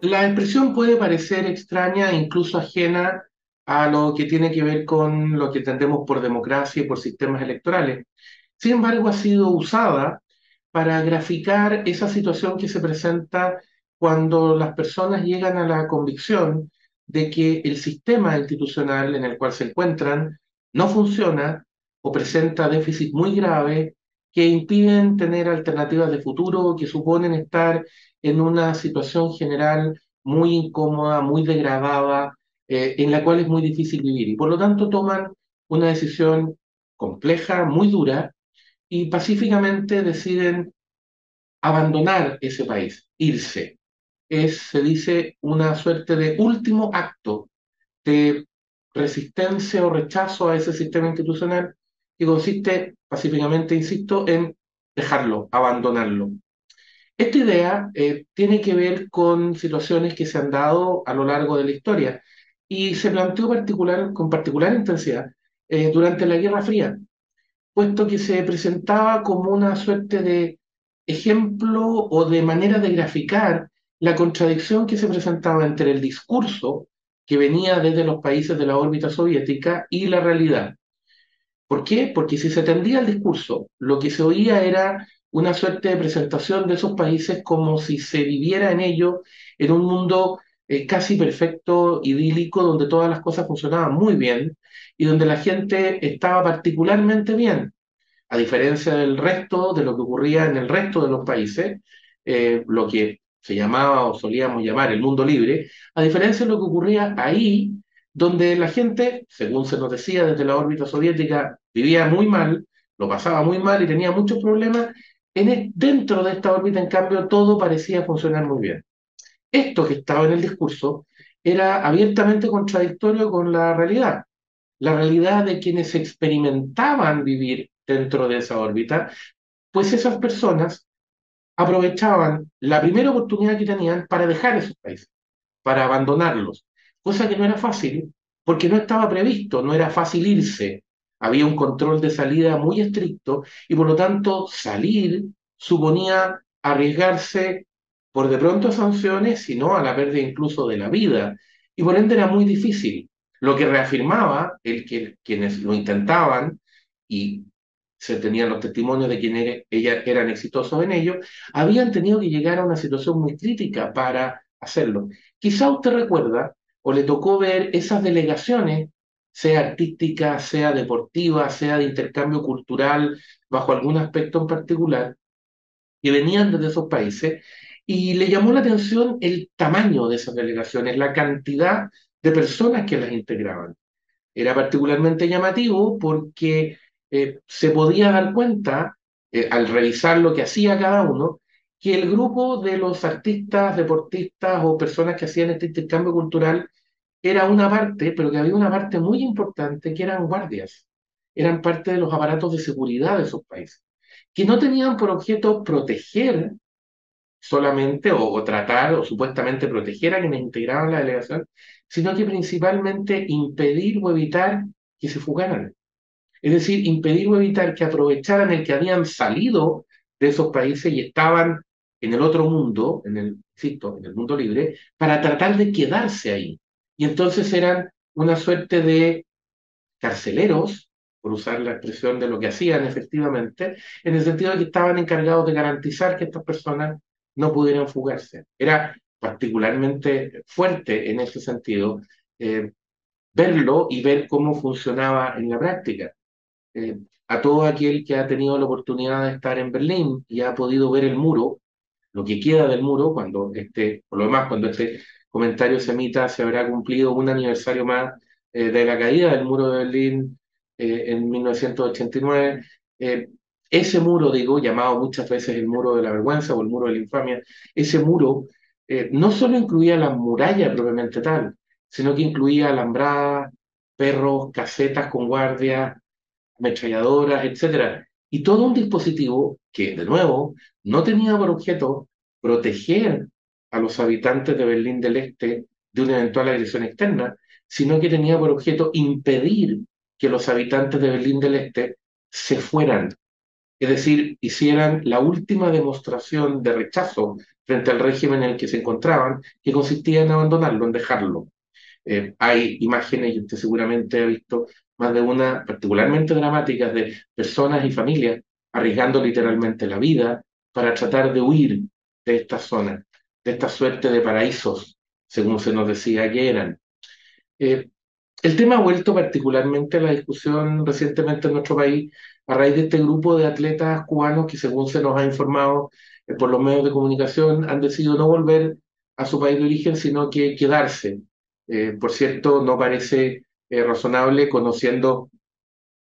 La expresión puede parecer extraña e incluso ajena a lo que tiene que ver con lo que entendemos por democracia y por sistemas electorales. Sin embargo, ha sido usada para graficar esa situación que se presenta cuando las personas llegan a la convicción de que el sistema institucional en el cual se encuentran no funciona o presenta déficits muy graves que impiden tener alternativas de futuro, que suponen estar en una situación general muy incómoda, muy degradada, eh, en la cual es muy difícil vivir. Y por lo tanto toman una decisión compleja, muy dura, y pacíficamente deciden abandonar ese país, irse. Es, se dice, una suerte de último acto de resistencia o rechazo a ese sistema institucional que consiste pacíficamente, insisto, en dejarlo, abandonarlo. Esta idea eh, tiene que ver con situaciones que se han dado a lo largo de la historia y se planteó con particular intensidad eh, durante la Guerra Fría, puesto que se presentaba como una suerte de ejemplo o de manera de graficar la contradicción que se presentaba entre el discurso que venía desde los países de la órbita soviética y la realidad. ¿Por qué? Porque si se tendía el discurso, lo que se oía era una suerte de presentación de esos países como si se viviera en ellos en un mundo eh, casi perfecto, idílico, donde todas las cosas funcionaban muy bien y donde la gente estaba particularmente bien, a diferencia del resto de lo que ocurría en el resto de los países, eh, lo que se llamaba o solíamos llamar el mundo libre, a diferencia de lo que ocurría ahí, donde la gente, según se nos decía desde la órbita soviética, vivía muy mal, lo pasaba muy mal y tenía muchos problemas, en dentro de esta órbita, en cambio, todo parecía funcionar muy bien. Esto que estaba en el discurso era abiertamente contradictorio con la realidad, la realidad de quienes experimentaban vivir dentro de esa órbita, pues esas personas aprovechaban la primera oportunidad que tenían para dejar esos países, para abandonarlos, cosa que no era fácil porque no estaba previsto, no era fácil irse, había un control de salida muy estricto y por lo tanto salir suponía arriesgarse por de pronto sanciones, sino a la pérdida incluso de la vida. Y por ende era muy difícil, lo que reafirmaba el que quienes lo intentaban y se tenían los testimonios de quienes eran exitosos en ello, habían tenido que llegar a una situación muy crítica para hacerlo. Quizá usted recuerda o le tocó ver esas delegaciones sea artística, sea deportiva, sea de intercambio cultural, bajo algún aspecto en particular, que venían desde esos países, y le llamó la atención el tamaño de esas delegaciones, la cantidad de personas que las integraban. Era particularmente llamativo porque eh, se podía dar cuenta, eh, al revisar lo que hacía cada uno, que el grupo de los artistas, deportistas o personas que hacían este intercambio cultural era una parte, pero que había una parte muy importante que eran guardias, eran parte de los aparatos de seguridad de esos países, que no tenían por objeto proteger solamente o, tratar o supuestamente proteger a quienes integraban la delegación, sino que principalmente impedir o evitar que se fugaran. Es decir, impedir o evitar que aprovecharan el que habían salido de esos países y estaban en el otro mundo, en el, en el mundo libre, para tratar de quedarse ahí. Y entonces eran una suerte de carceleros, por usar la expresión de lo que hacían efectivamente, en el sentido de que estaban encargados de garantizar que estas personas no pudieran fugarse. Era particularmente fuerte en ese sentido eh, verlo y ver cómo funcionaba en la práctica. Eh, a todo aquel que ha tenido la oportunidad de estar en Berlín y ha podido ver el muro, lo que queda del muro, cuando este, por lo demás, cuando este comentario semita se habrá cumplido un aniversario más eh, de la caída del muro de Berlín eh, en 1989. Eh, ese muro, digo, llamado muchas veces el muro de la vergüenza o el muro de la infamia, ese muro no solo incluía la muralla propiamente tal, sino que incluía alambradas, perros, casetas con guardias, ametralladoras, etc. Y todo un dispositivo que, de nuevo, no tenía por objeto proteger a los habitantes de Berlín del Este de una eventual agresión externa, sino que tenía por objeto impedir que los habitantes de Berlín del Este se fueran. es decir, hicieran la última demostración de rechazo frente al régimen en el que se encontraban, que consistía en abandonarlo, en dejarlo. Eh, hay imágenes, y usted seguramente ha visto más de una, particularmente dramáticas, de personas y familias arriesgando literalmente la vida para tratar de huir de esta zona, de esta suerte de paraísos, según se nos decía que eran. Eh, el tema ha vuelto particularmente a la discusión recientemente en nuestro país a raíz de este grupo de atletas cubanos que, según se nos ha informado eh, por los medios de comunicación, han decidido no volver a su país de origen, sino que quedarse. Eh, por cierto, no parece razonable conociendo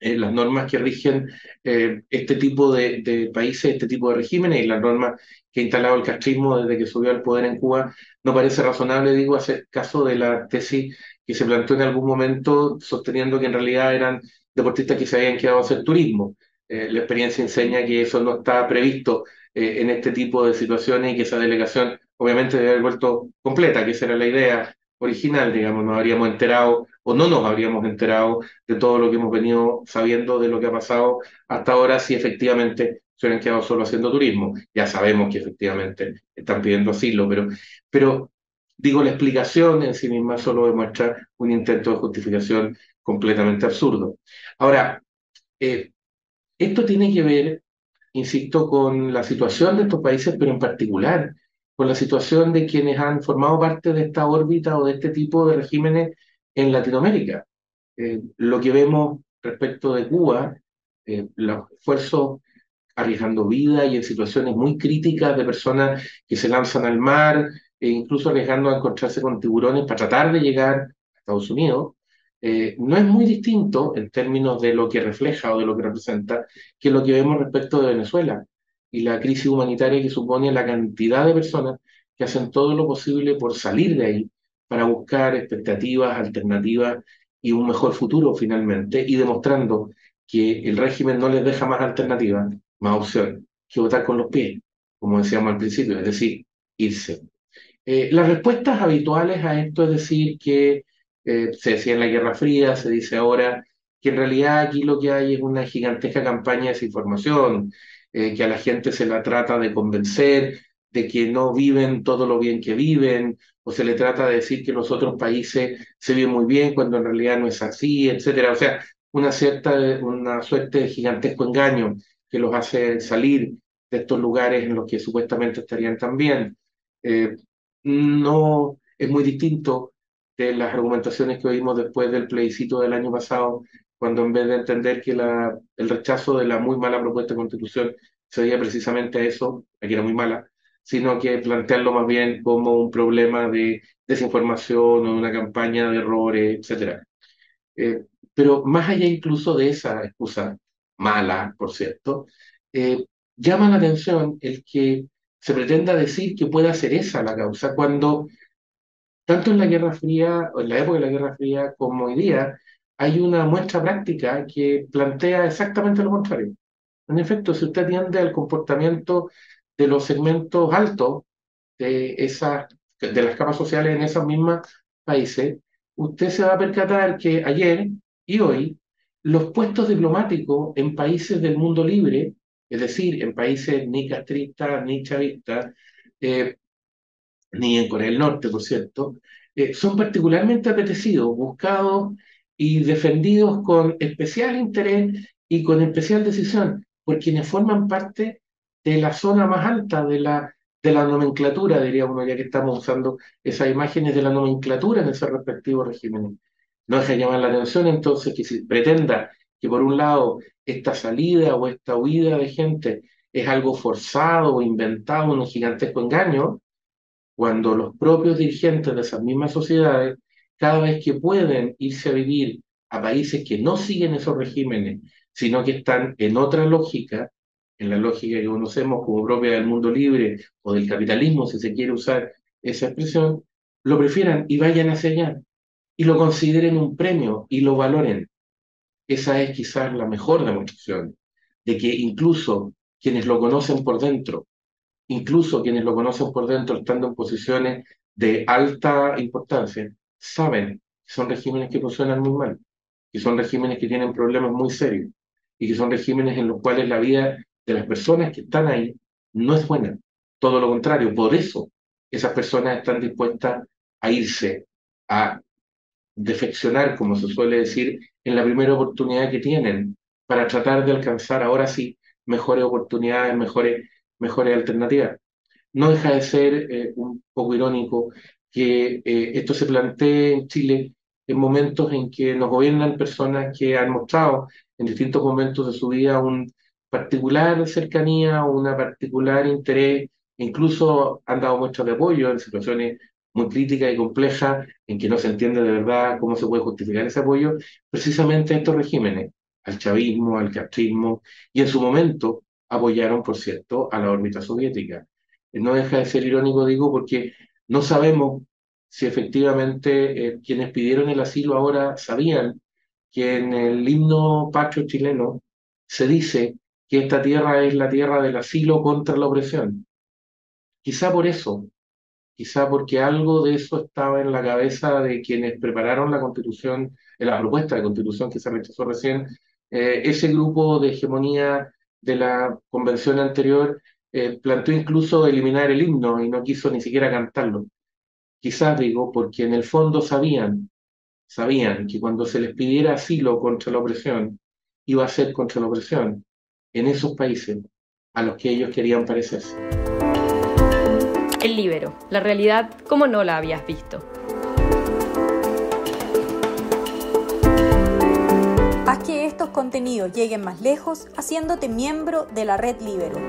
las normas que rigen este tipo de, de, países, este tipo de regímenes y las normas que ha instalado el castrismo desde que subió al poder en Cuba, no parece razonable, digo, hacer caso de la tesis que se planteó en algún momento sosteniendo que en realidad eran deportistas que se habían quedado a hacer turismo. Eh, la experiencia enseña que eso no está previsto eh, en este tipo de situaciones y que esa delegación obviamente debe haber vuelto completa, que esa era la idea original, digamos, nos habríamos enterado o no nos habríamos enterado de todo lo que hemos venido sabiendo de lo que ha pasado hasta ahora si efectivamente se hubieran quedado solo haciendo turismo. Ya sabemos que efectivamente están pidiendo asilo, pero, pero digo, la explicación en sí misma solo demuestra un intento de justificación completamente absurdo. Ahora, eh, esto tiene que ver, insisto, con la situación de estos países, pero en particular con la situación de quienes han formado parte de esta órbita o de este tipo de regímenes en Latinoamérica. Eh, lo que vemos respecto de Cuba, eh, los esfuerzos arriesgando vida y en situaciones muy críticas de personas que se lanzan al mar e incluso arriesgando a encontrarse con tiburones para tratar de llegar a Estados Unidos, eh, no es muy distinto en términos de lo que refleja o de lo que representa que lo que vemos respecto de Venezuela y la crisis humanitaria que supone la cantidad de personas que hacen todo lo posible por salir de ahí para buscar expectativas, alternativas y un mejor futuro finalmente, y demostrando que el régimen no les deja más alternativas, más opciones, que votar con los pies, como decíamos al principio, es decir, irse. Eh, las respuestas habituales a esto es decir que eh, se decía en la Guerra Fría, se dice ahora que en realidad aquí lo que hay es una gigantesca campaña de desinformación, eh, que a la gente se la trata de convencer de que no viven todo lo bien que viven, o se le trata de decir que los otros países se viven muy bien cuando en realidad no es así, etcétera. O sea, una cierta, una suerte de gigantesco engaño que los hace salir de estos lugares en los que supuestamente estarían también. Eh, no es muy distinto de las argumentaciones que oímos después del plebiscito del año pasado, cuando en vez de entender que la, el rechazo de la muy mala propuesta de constitución se veía precisamente a eso, a que era muy mala, sino que plantearlo más bien como un problema de desinformación o una campaña de errores, etc. Eh, pero más allá incluso de esa excusa mala, por cierto, eh, llama la atención el que se pretenda decir que pueda ser esa la causa, cuando tanto en la Guerra Fría, o en la época de la Guerra Fría, como hoy día, hay una muestra práctica que plantea exactamente lo contrario. En efecto, si usted atiende al comportamiento de los segmentos altos de, esas, de las capas sociales en esos mismos países, usted se va a percatar que ayer y hoy los puestos diplomáticos en países del mundo libre, es decir, en países ni castristas ni chavistas, eh, ni en Corea del Norte, por cierto, eh, son particularmente apetecidos, buscados y defendidos con especial interés y con especial decisión por quienes forman parte de la zona más alta de la, de la nomenclatura, diría uno, ya que estamos usando esas imágenes de la nomenclatura en ese respectivo régimen. No deja llamar la atención entonces que se pretenda que por un lado esta salida o esta huida de gente es algo forzado o inventado, un gigantesco engaño, cuando los propios dirigentes de esas mismas sociedades, cada vez que pueden irse a vivir a países que no siguen esos regímenes, sino que están en otra lógica, en la lógica que conocemos como propia del mundo libre o del capitalismo, si se quiere usar esa expresión, lo prefieran y vayan hacia allá y lo consideren un premio y lo valoren. Esa es quizás la mejor demostración de que incluso quienes lo conocen por dentro, incluso quienes lo conocen por dentro estando en posiciones de alta importancia, saben que son regímenes que funcionan muy mal, que son regímenes que tienen problemas muy serios y que son regímenes en los cuales la vida de las personas que están ahí no es buena. Todo lo contrario, por eso esas personas están dispuestas a irse, a defeccionar, como se suele decir, en la primera oportunidad que tienen, para tratar de alcanzar ahora sí mejores oportunidades, mejores, mejores alternativas. No deja de ser eh, un poco irónico que eh, esto se plantee en Chile en momentos en que nos gobiernan personas que han mostrado en distintos momentos de su vida un particular cercanía, una particular interés, incluso han dado muestras de apoyo en situaciones muy críticas y complejas en que no se entiende de verdad cómo se puede justificar ese apoyo, precisamente a estos regímenes, al chavismo, al castrismo, y en su momento apoyaron, por cierto, a la órbita soviética. No deja de ser irónico, digo, porque no sabemos si efectivamente eh, quienes pidieron el asilo ahora sabían que en el himno patrio chileno se dice que esta tierra es la tierra del asilo contra la opresión. Quizá por eso, quizá porque algo de eso estaba en la cabeza de quienes prepararon la constitución, en la propuesta de constitución que se rechazó recién, eh, ese grupo de hegemonía de la convención anterior eh, planteó incluso eliminar el himno y no quiso ni siquiera cantarlo. Quizás digo, porque en el fondo sabían, sabían que cuando se les pidiera asilo contra la opresión, iba a ser contra la opresión en esos países a los que ellos querían parecerse. El libero, la realidad como no la habías visto. Haz que estos contenidos lleguen más lejos haciéndote miembro de la red Libero.